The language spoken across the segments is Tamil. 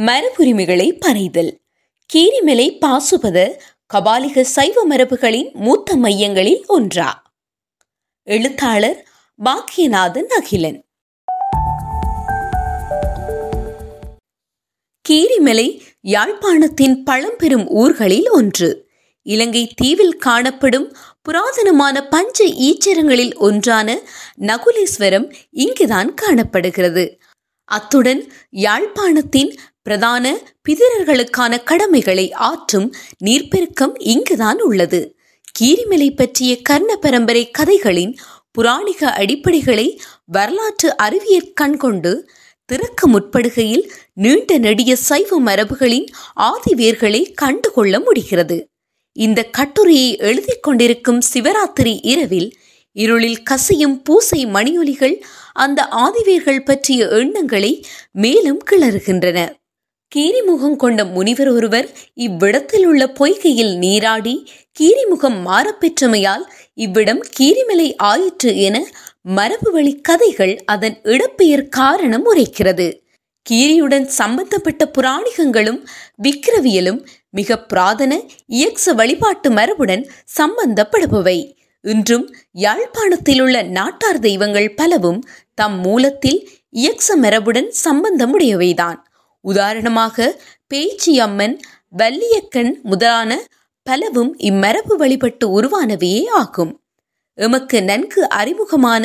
மரபுரிமைகளை பறைதல். கீரிமலை பாசுபத கபாலிக சைவ மரபுகளின் மூத்த மையங்களில் ஒன்றா. எழுத்தாளர் பாக்கியநாதன் அகிலன். கீரிமலை யாழ்ப்பாணத்தின் பழம்பெரும் ஊர்களில் ஒன்று. இலங்கை தீவில் காணப்படும் புராதனமான பஞ்ச ஈச்சரங்களில் ஒன்றான நகுலேஸ்வரம் இங்குதான் காணப்படுகிறது. அத்துடன் யாழ்ப்பாணத்தின் பிரதான பிதிரர்களுக்கான கடமைகளை ஆற்றும் நீர்ப்பெருக்கம் இங்குதான் உள்ளது. கீரிமலை பற்றிய கர்ண பரம்பரை கதைகளின் புராணிக அடிப்படைகளை வரலாற்று அறிவியற் கண்கொண்டு திறக்க முற்படுகையில் நீண்ட நெடிய சைவ மரபுகளின் ஆதிவேர்களை கண்டுகொள்ள முடிகிறது. இந்த கட்டுரையை எழுதி கொண்டிருக்கும் சிவராத்திரி இரவில் இருளில் கசியும் பூசை மணியொலிகள் அந்த ஆதிவேர்கள் பற்றிய எண்ணங்களை மேலும் கிளறுகின்றன. கீரிமுகம் கொண்ட முனிவர் ஒருவர் இவ்விடத்தில் உள்ள பொய்கையில் நீராடி கீரிமுகம் மாறப்பெற்றமையால் இவ்விடம் கீரிமலை ஆயிற்று என மரபு வழி கதைகள் அதன் இடப்பெயர் காரணம் உரைக்கிறது. கீரியுடன் சம்பந்தப்பட்ட புராணிகங்களும் விக்கிரவியலும் மிக புராதன இயக்ச வழிபாட்டு மரபுடன் சம்பந்தப்படுபவை. இன்றும் யாழ்ப்பாணத்தில் உள்ள நாட்டார் தெய்வங்கள் பலவும் தம் மூலத்தில் இயக்ச மரபுடன் சம்பந்தமுடையவைதான். உதாரணமாக பேச்சி அம்மன் வல்லியக்கண் முதலான பலவும் இம்மரபு வழிபட்டு உருவானவையே ஆகும். எமக்கு நன்கு அறிமுகமான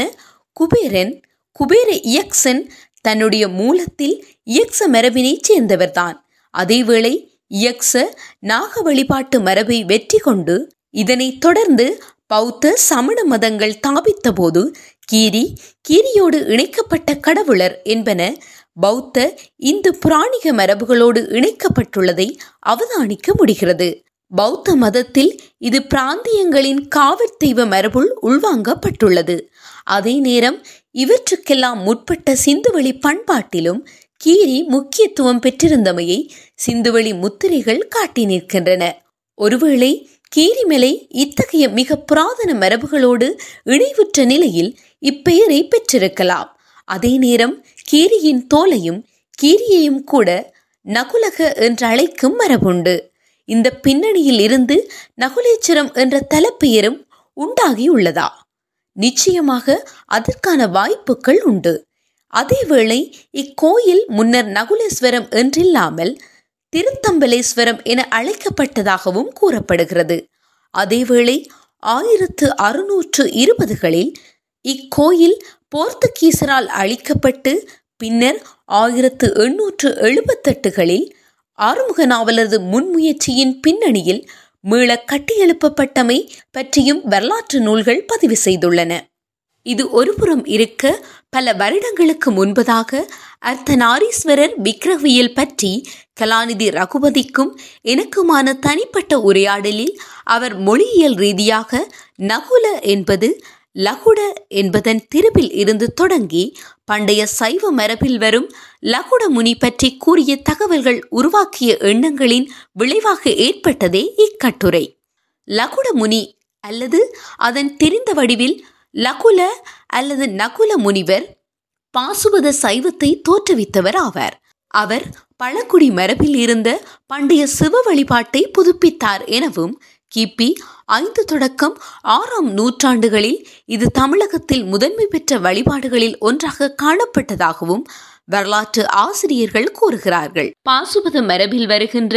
குபேரன் குபேர இயக்சன் தன்னுடைய மூலத்தில் இயக்ச மரபினைச் சேர்ந்தவர்தான். அதேவேளை இயக்ச நாக வழிபாட்டு மரபை வெற்றி கொண்டு இதனைத் தொடர்ந்து பௌத்த சமண மதங்கள் தாபித்த போது கீரி கீரியோடு இணைக்கப்பட்ட கடவுளர் என்பன பௌத்த இந்து புராணிக மரபுகளோடு இணைக்கப்பட்டுள்ளதை அவதானிக்க முடிகிறது. பௌத்த மதத்தில் இது பிராந்தியங்களின் காவற் தெய்வ மரபுள் உள்வாங்கப்பட்டுள்ளது. அதே நேரம் இவற்றுக்கெல்லாம் முற்பட்ட சிந்துவெளி பண்பாட்டிலும் கீரி முக்கியத்துவம் பெற்றிருந்தமையை சிந்துவெளி முத்திரைகள் காட்டி நிற்கின்றன. ஒருவேளை கீரிமலை இத்தகைய மிக புராதன மரபுகளோடு இணைவுற்ற நிலையில் இப்பெயரை பெற்றிருக்கலாம். அதே நேரம் கீரியின் தோலையும் கீரியையும் கூட நகுலக என்று அழைக்கும் மரபுண்டு இந்த பின்னணியில் இருந்து நகுலேச்சரம் என்ற தலப்பெயரும் உண்டாகியுள்ளதா நிச்சயமாக அதற்கான வாய்ப்புகள் உண்டு. அதேவேளை இக்கோயில் முன்னர் நகுலேஸ்வரம் என்றில்லாமல் திருத்தம்பலேஸ்வரம் என அழைக்கப்பட்டதாகவும் கூறப்படுகிறது. அதேவேளை ஆயிரத்து அறுநூற்று இருபதுகளில் இக்கோயில் போர்த்துகீசரால் அழிக்கப்பட்டு பின்னர் ஆயிரத்து எண்ணூற்று எழுபத்தெட்டுகளில் ஆறுமுக நாவலரது முன்முயற்சியின் பின்னணியில் மீள கட்டியெழுப்பப்பட்டமை பற்றியும் வரலாற்று நூல்கள் பதிவு செய்துள்ளன. இது ஒருபுறம் இருக்க பல வருடங்களுக்கு முன்பதாக அர்த்தநாரீஸ்வரர் விக்கிரவியல் பற்றி கலாநிதி ரகுபதிக்கும் எனக்குமான தனிப்பட்ட உரையாடலில் அவர் மொழியியல் ரீதியாக நகுல என்பது லகுட என்பதன் திருப்பில் இருந்து தொடங்கி பண்டைய சைவ மரபில் வரும் லகுட முனி பற்றி கூறிய தகவல்கள் உருவாக்கிய எண்ணங்களின் விளைவாக ஏற்பட்டதே இக்கட்டுரை. லகுட முனி அல்லது அதன் தெரிந்த வடிவில் லகுல அல்லது நகுல முனிவர் பாசுபத சைவத்தை தோற்றுவித்தவர் ஆவார். அவர் பழக்குடி மரபில் இருந்த பண்டைய சிவ வழிபாட்டை புதுப்பித்தார் எனவும் கிபி ஐந்து தொடக்கம் ஆறாம் நூற்றாண்டுகளில் இது தமிழகத்தில் முதன்மை பெற்ற வழிபாடுகளில் ஒன்றாக காணப்பட்டதாகவும் வரலாற்று ஆசிரியர்கள் கூறுகிறார்கள். பாசுபத மரபில் வருகின்ற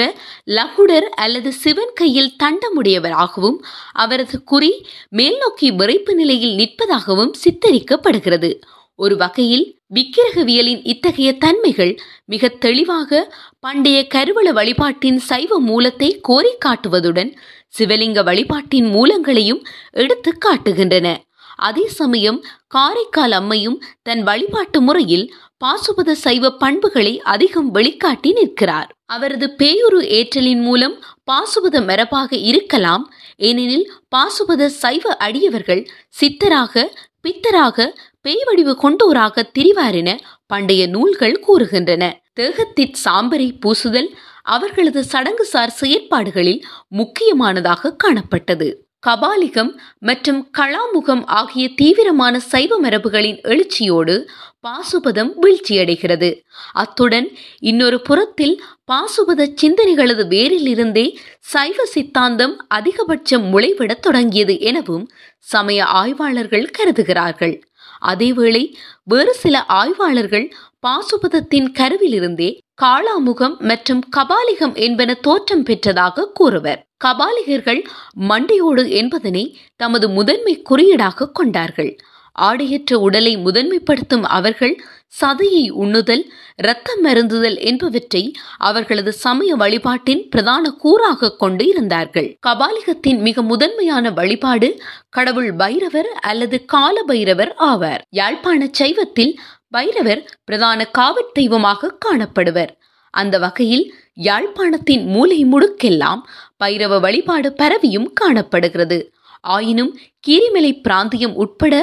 லகுடர் அல்லது சிவன் கையில் தண்டமுடையவராகவும் அவரது குறி மேல்நோக்கி விரைப்பு நிலையில் நிற்பதாகவும் சித்தரிக்கப்படுகிறது. ஒரு வகையில் விக்கிரகவியலின் இத்தகைய தன்மைகள் மிக தெளிவாக பண்டைய கருவள வழிபாட்டின் சைவ மூலத்தை கோரி காட்டுவதுடன் சிவலிங்க வழிபாட்டின் மூலங்களையும் எடுத்து காட்டுகின்றன. அதே சமயம் காரைக்கால் அம்மையும் தன் வழிபாட்டு முறையில் பாசுபத சைவ பண்புகளை அதிகம் வெளிக்காட்டி நிற்கிறார். அவரது பேயுரு ஏற்றலின் மூலம் பாசுபத மரபாக இருக்கலாம். ஏனெனில் பாசுபத சைவ அடியவர்கள் சித்தராக பித்தராக பேய் வடிவு கொண்டோராக திரிவார் என பண்டைய நூல்கள் கூறுகின்றன. தேகத்திற் சாம்பரை பூசுதல் அவர்களது சடங்குசார் செயற்பாடுகளில் முக்கியமானதாக காணப்பட்டது. கபாலிகம் மற்றும் களாமுகம் ஆகிய தீவிரமான சைவ மரபுகளின் எழுச்சியோடு பாசுபதம் வீழ்ச்சியடைகிறது. அத்துடன் இன்னொரு புறத்தில் பாசுபத சிந்தனைகளது வேரிலிருந்தே சைவ சித்தாந்தம் அதிகபட்சம் முளைவிடத் தொடங்கியது எனவும் சமய ஆய்வாளர்கள் கருதுகிறார்கள். அதேவேளை வேறு சில ஆய்வாளர்கள் பாசுபதத்தின் கருவிலிருந்தே காளாமுகம் மற்றும் கபாலிகம் என்பன தோற்றம் பெற்றதாக கூறுவர். கபாலிகர்கள் மண்டையோடு என்பதனை தமது முதன்மை குறியீடாக கொண்டார்கள். ஆடையற்ற உடலை முதன்மைப்படுத்தும் அவர்கள் சதையை உண்ணுதல் இரத்தம் மருந்துதல் என்பவற்றை அவர்களது சமய வழிபாட்டின் பிரதான கூறாக கொண்டு இருந்தார்கள். கபாலிகத்தின் மிக முதன்மையான வழிபாடு கடவுள் பைரவர் அல்லது கால பைரவர் ஆவார். யாழ்ப்பாண சைவத்தில் பைரவர் பிரதான காவற் தெய்வமாக காணப்படுவர். அந்த வகையில் யாழ்ப்பாணத்தின் மூலை முடுக்கெல்லாம் பைரவ வழிபாடு பரவியும் காணப்படுகிறது. ஆயினும் கீரிமலை பிராந்தியம் உட்பட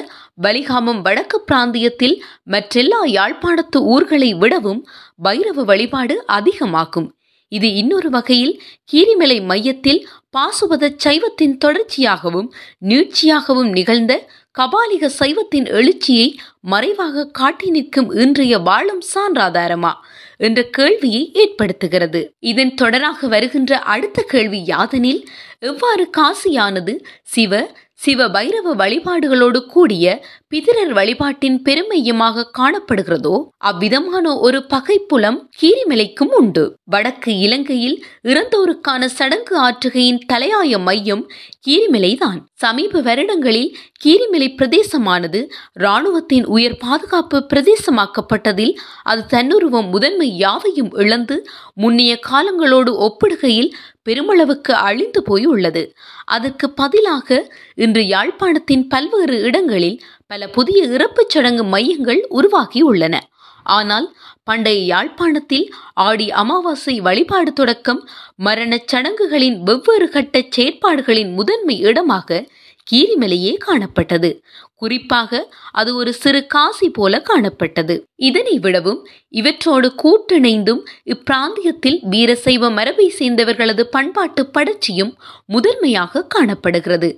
வலிகாமம் வடக்கு பிராந்தியத்தில் மற்றெல்லா யாழ்ப்பாணத்து ஊர்களை விடவும் பைரவ வழிபாடு அதிகமாகும். இது இன்னொரு வகையில் கீரிமலை மையத்தில் பாசுபத சைவத்தின் தொடர்ச்சியாகவும் நீட்சியாகவும் நிகழ்ந்த கபாலிக சைவத்தின் எழுச்சியை மறைவாக காட்டி நிற்கும் இன்றைய வாழும் சான்றாதாரமா. என்ற கேள்வியை ஏற்படுத்துகிறது. இதன் தொடராக வருகின்ற அடுத்த கேள்வி யாதெனில் எவ்வாறு காசியானது சிவ சிவ பைரவ வழிபாடுகளோடு கூடிய பிதிரர் வழிபாட்டின் பெருமையமாக காணப்படுகிறதோ அவ்விதமான ஒரு பகைப்புலம் கீரிமலைக்கும் உண்டு. வடக்கு இலங்கையில் இறந்தோருக்கான சடங்கு ஆற்றுகையின் தலையாய மையம் கீரிமலைதான். சமீப வருடங்களில் கீரிமலை பிரதேசமானது இராணுவத்தின் உயர் பாதுகாப்பு பிரதேசமாக்கப்பட்டதில் அது தன்னுருவம் முதன்மை யாவையும் இழந்து முன்னைய காலங்களோடு ஒப்பிடுகையில் பெருமளவுக்கு அழிந்து போய் உள்ளது அதற்கு பதிலாக இன்று யாழ்ப்பாணத்தின் பல்வேறு இடங்களில் பல புதிய இறப்புச் சடங்கு மையங்கள் உருவாகி உள்ளன ஆனால் பண்டைய யாழ்ப்பாணத்தில் ஆடி அமாவாசை வழிபாடு தொடக்கம் மரணச் சடங்குகளின் வெவ்வேறு கட்ட செயற்பாடுகளின் முதன்மை இடமாக கீரிமலையே காணப்பட்டது. குறிப்பாக அது ஒரு சிறு காசி போல காணப்பட்டது. இதனை விடவும் இவற்றோடு கூட்டிணைந்தும் இப்பிராந்தியத்தில் வீரசைவ மரபை சேர்ந்தவர்களது பண்பாட்டு படர்ச்சியும் முதன்மையாக காணப்படுகிறது.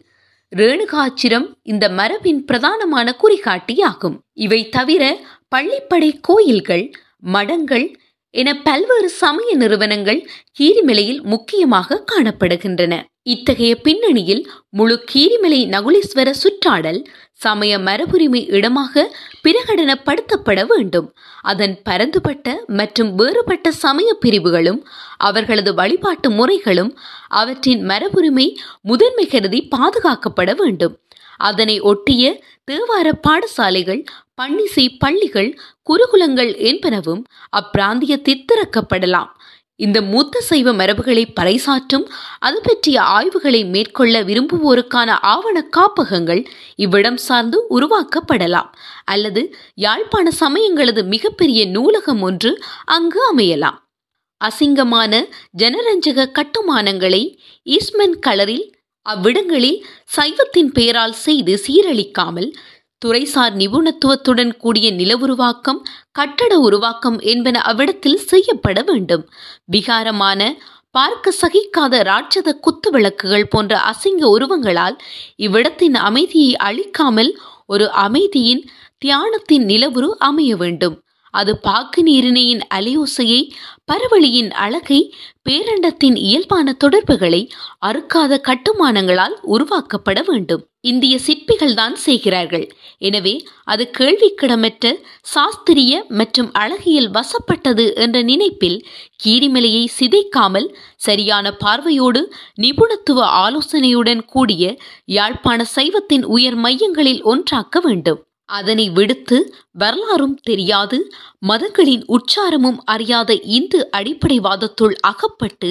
ரேணுகாச்சிரம் இந்த மரபின் பிரதானமான குறிகாட்டியாகும். இவை தவிர பள்ளிப்படை கோயில்கள் மடங்கள் என பல்வேறு சமய நிறுவனங்கள் கீரிமலையில் முக்கியமாக காணப்படுகின்றன. இத்தகைய பின்னணியில் முழு கீரிமலை நகுலீஸ்வர சுற்றாடல் சமய மரபுரிமை இடமாக பிரகடனப்படுத்தப்பட வேண்டும். அதன் பரந்துபட்ட மற்றும் வேறுபட்ட சமய பிரிவுகளும் அவர்களது வழிபாட்டு முறைகளும் அவற்றின் மரபுரிமை முதன்மை கருதி பாதுகாக்கப்பட வேண்டும். அதனை ஒட்டிய தேவார பாடசாலைகள் பன்னிசை பள்ளிகள் குருகுலங்கள் என்பனவும் அப்பிராந்தியத்தில் திறக்கப்படலாம். இந்த மூத்த சைவ மரபுகளை பறைசாற்றும் அது பற்றிய ஆய்வுகளை மேற்கொள்ள விரும்புவோருக்கான ஆவண காப்பகங்கள் இவ்விடம் சார்ந்து உருவாக்கப்படலாம். அல்லது யாழ்ப்பாண சமயங்களது மிகப்பெரிய நூலகம் ஒன்று அங்கு அமையலாம். அசிங்கமான ஜனரஞ்சக கட்டுமானங்களை ஈஸ்மன் கலரில் அவ்விடங்களில் சைவத்தின் பெயரால் செய்து சீரழிக்காமல் துறைசார் நிபுணத்துவத்துடன் கூடிய நில உருவாக்கம் கட்டட உருவாக்கம் என்பன அவ்விடத்தில் செய்யப்பட வேண்டும். விகாரமான பார்க்க சகிக்காத ராட்சத குத்து விளக்குகள் போன்ற அசிங்க உருவங்களால் இவ்விடத்தின் அமைதியை அழிக்காமல் ஒரு அமைதியின் தியானத்தின் நிலவுரு அமைய வேண்டும். அது பாக்கு நீரிணையின் அலையோசையை பரவழியின் அழகை பேரண்டத்தின் இயல்பான தொடர்புகளை அறுக்காத கட்டுமானங்களால் உருவாக்கப்பட வேண்டும். இந்திய சிற்பிகள் தான் செய்கிறார்கள். எனவே அது கேள்விக்கிடமற்ற சாஸ்திரிய மற்றும் அழகியல் வசப்பட்டது என்ற நினைப்பில் கீரிமலையை சிதைக்காமல் சரியான பார்வையோடு நிபுணத்துவ ஆலோசனையுடன் கூடிய யாழ்ப்பாண சைவத்தின் உயர் மையங்களில் ஒன்றாக்க வேண்டும். அதனை விடுத்து வரலாறும் தெரியாது மதங்களின் உச்சாரமும் அறியாத இந்து அடிப்படைவாதத்துள் அகப்பட்டு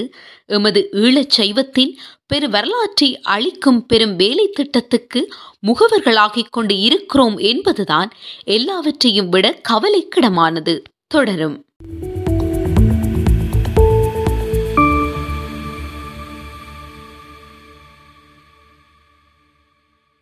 எமது ஈழச் சைவத்தின் பெரு வரலாற்றை அளிக்கும் பெரும் வேலை திட்டத்துக்கு முகவர்களாகிக் கொண்டு இருக்கிறோம் என்பதுதான் எல்லாவற்றையும் விட கவலைக்கிடமானது. தொடரும்.